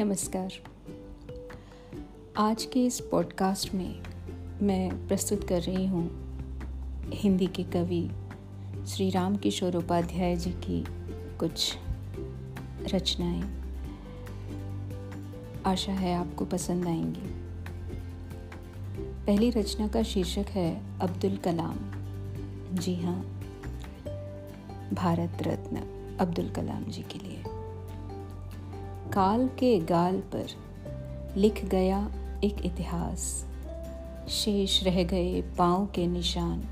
नमस्कार। आज के इस पॉडकास्ट में मैं प्रस्तुत कर रही हूँ हिंदी के कवि श्री राम किशोर उपाध्याय जी की कुछ रचनाएँ। आशा है आपको पसंद आएँगी। पहली रचना का शीर्षक है अब्दुल कलाम। जी हाँ भारत रत्न अब्दुल कलाम जी के लिए। काल के गाल पर लिख गया एक इतिहास। शेष रह गए पाँव के निशान।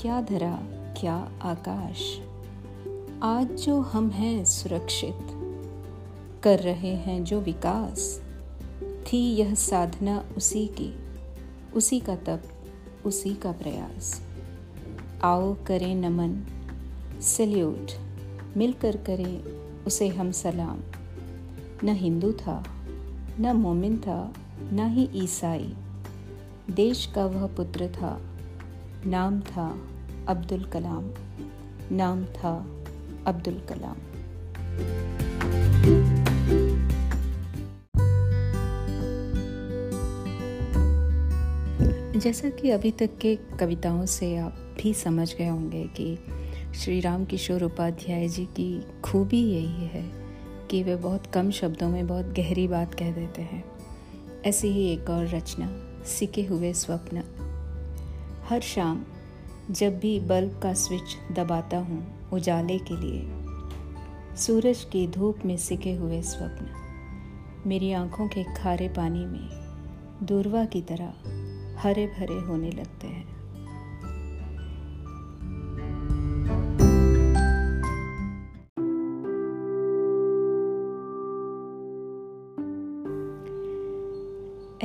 क्या धरा, क्या आकाश। आज जो हम हैं सुरक्षित, कर रहे हैं जो विकास। थी यह साधना उसी की, उसी का तप, उसी का प्रयास। आओ करें नमन, सल्यूट, मिलकर करें उसे हम सलाम। न हिंदू था, न मोमिन था, न ही ईसाई। देश का वह पुत्र था। नाम था अब्दुल कलाम। नाम था अब्दुल कलाम। जैसा कि अभी तक के कविताओं से आप भी समझ गए होंगे कि श्री राम किशोर उपाध्याय जी की खूबी यही है। कि वे बहुत कम शब्दों में बहुत गहरी बात कह देते हैं। ऐसी ही एक और रचना सिके हुए स्वप्न। हर शाम, जब भी बल्ब का स्विच दबाता हूँ उजाले के लिए, सूरज की धूप में सिके हुए स्वप्न। मेरी आँखों के खारे पानी में दूरवा की तरह हरे भरे होने लगते हैं।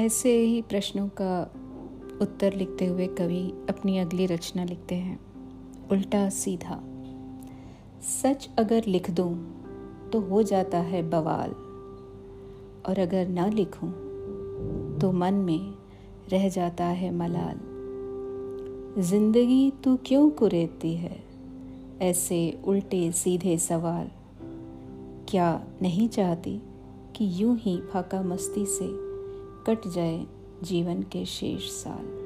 ऐसे ही प्रश्नों का उत्तर लिखते हुए कवि अपनी अगली रचना लिखते हैं। उल्टा सीधा। सच अगर लिख दूँ तो हो जाता है बवाल। और अगर ना लिखूं तो मन में रह जाता है मलाल। ज़िंदगी तू क्यों कुरेती है? ऐसे उल्टे सीधे सवाल। क्या नहीं चाहती कि यूँ ही फाका मस्ती से कट जाए जीवन के शेष साल।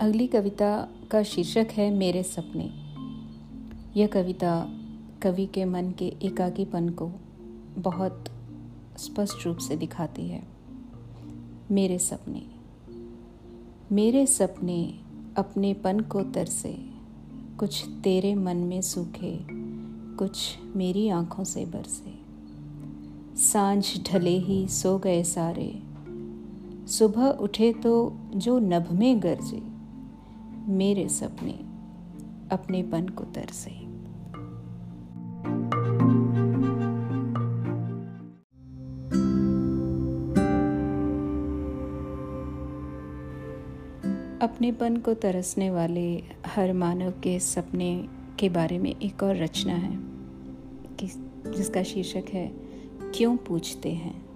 अगली कविता का शीर्षक है मेरे सपने। यह कविता कवि के मन के एकाकीपन को बहुत स्पष्ट रूप से दिखाती है। मेरे सपने। मेरे सपने अपनेपन को तरसे। कुछ तेरे मन में सूखे, कुछ मेरी आँखों से बरसे। साँझ ढले ही सो गए सारे। सुबह उठे तो जो नभ में गरजे, मेरे सपने अपनेपन को तरसे। अपनेपन को तरसने वाले हर मानव के सपने के बारे में एक और रचना है कि जिसका शीर्षक है, क्यों पूछते हैं?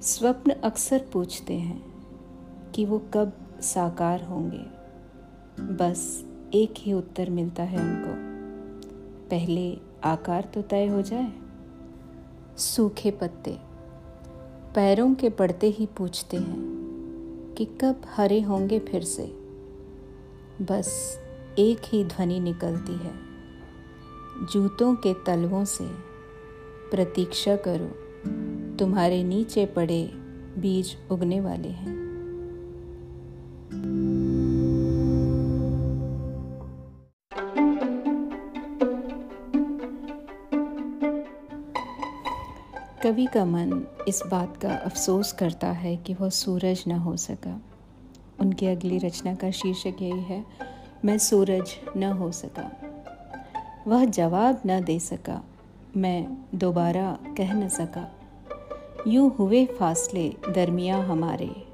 स्वप्न अक्सर पूछते हैं कि वो कब साकार होंगे। बस एक ही उत्तर मिलता है उनको। पहले आकार तो तय हो जाए। सूखे पत्ते। पैरों के पड़ते ही पूछते हैं कि कब हरे होंगे फिर से। बस एक ही ध्वनि निकलती है। जूतों के तलवों से प्रतीक्षा करो, तुम्हारे नीचे पड़े बीज उगने वाले हैं। कवि का मन इस बात का अफसोस करता है कि वह सूरज न हो सका। उनकी अगली रचना का शीर्षक यही है, मैं सूरज न हो सका। वह जवाब न दे सका। मैं दोबारा कह न सका। यूँ हुए फासले दरमिया हमारे।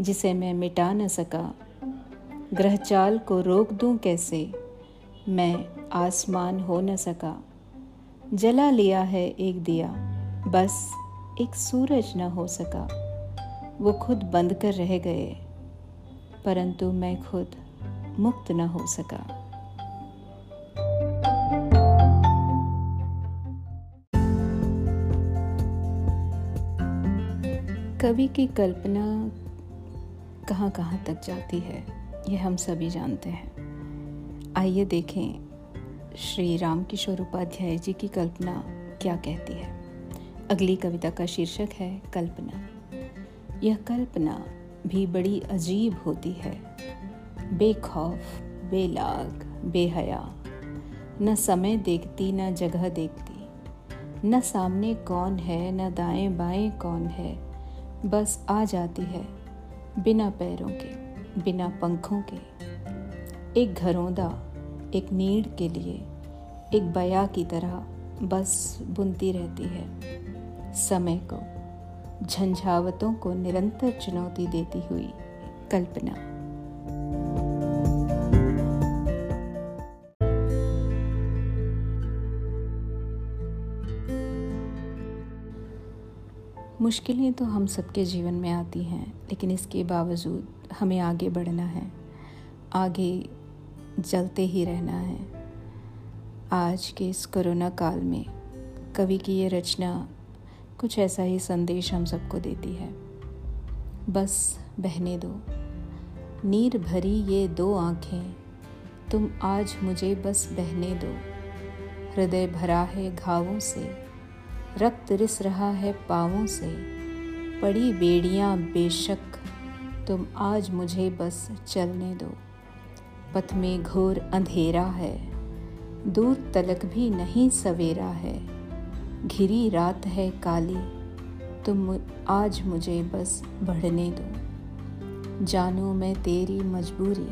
जिसे मैं मिटा न सका। ग्रहचाल को रोक दूँ कैसे? मैं आसमान हो न सका। जला लिया है एक दिया। बस एक सूरज न हो सका। वो खुद बंद कर रह गए, परंतु मैं खुद मुक्त न हो सका। कवि की कल्पना कहाँ कहाँ तक जाती है ये हम सभी जानते हैं। आइए देखें श्री राम किशोर उपाध्याय जी की कल्पना क्या कहती है। अगली कविता का शीर्षक है कल्पना। यह कल्पना भी बड़ी अजीब होती है। बेखौफ, बेलाग, बेहया। न समय देखती, न जगह देखती। न सामने कौन है, न दाएँ बाएँ कौन है। बस आ जाती है बिना पैरों के, बिना पंखों के। एक घरौंदा, एक नीड़ के लिए, एक बया की तरह बस बुनती रहती है। समय को, झंझावतों को निरंतर चुनौती देती हुई कल्पना। मुश्किलें तो हम सबके जीवन में आती हैं, लेकिन इसके बावजूद हमें आगे बढ़ना है। आगे जलते ही रहना है। आज के इस कोरोना काल में कवि की ये रचना कुछ ऐसा ही संदेश हम सबको देती है। बस बहने दो। नीर भरी ये दो आँखें, तुम आज मुझे बस बहने दो। हृदय भरा है घावों से, रक्त रिस रहा है पावों से। पड़ी बेड़ियाँ बेशक, तुम आज मुझे बस चलने दो। पथ में घोर अंधेरा है, दूर तलक भी नहीं सवेरा है। घिरी रात है काली, तुम आज मुझे बस बढ़ने दो। जानू मैं तेरी मजबूरी,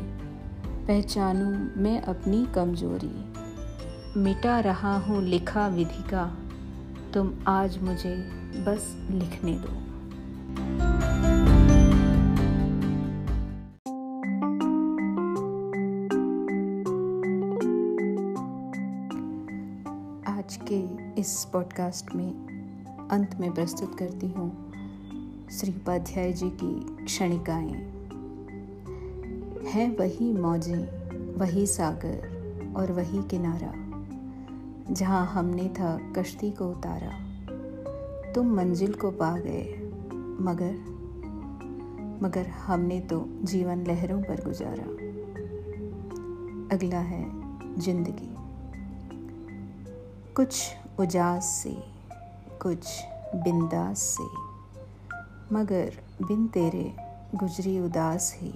पहचानू मैं अपनी कमज़ोरी। मिटा रहा हूँ लिखा विधि का तुम आज मुझे बस लिखने दो। आज के इस पॉडकास्ट में अंत में प्रस्तुत करती हूँ श्री उपाध्याय जी की क्षणिकाएँ। है वही मौजें, वही सागर और वही किनारा, जहाँ हमने था कश्ती को उतारा। तुम मंजिल को पा गए, मगर मगर हमने तो जीवन लहरों पर गुजारा। अगला है ज़िंदगी। कुछ उजास से कुछ बिंदास से मगर बिन तेरे गुजरी उदास ही।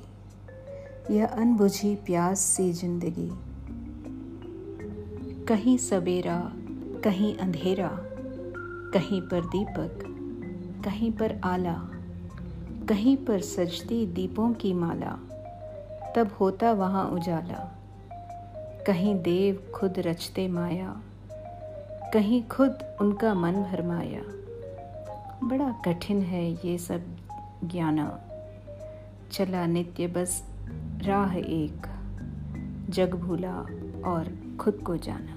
यह अनबुझी प्यास सी ज़िंदगी। कहीं सवेरा कहीं अंधेरा, कहीं पर दीपक, कहीं पर आला, कहीं पर सजती दीपों की माला, तब होता वहाँ उजाला। कहीं देव खुद रचते माया कहीं खुद उनका मन भरमाया। बड़ा कठिन है ये सब ज्ञाना। चला नित्य बस राह एक, जग भूला और खुद को जाना।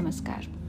नमस्कार।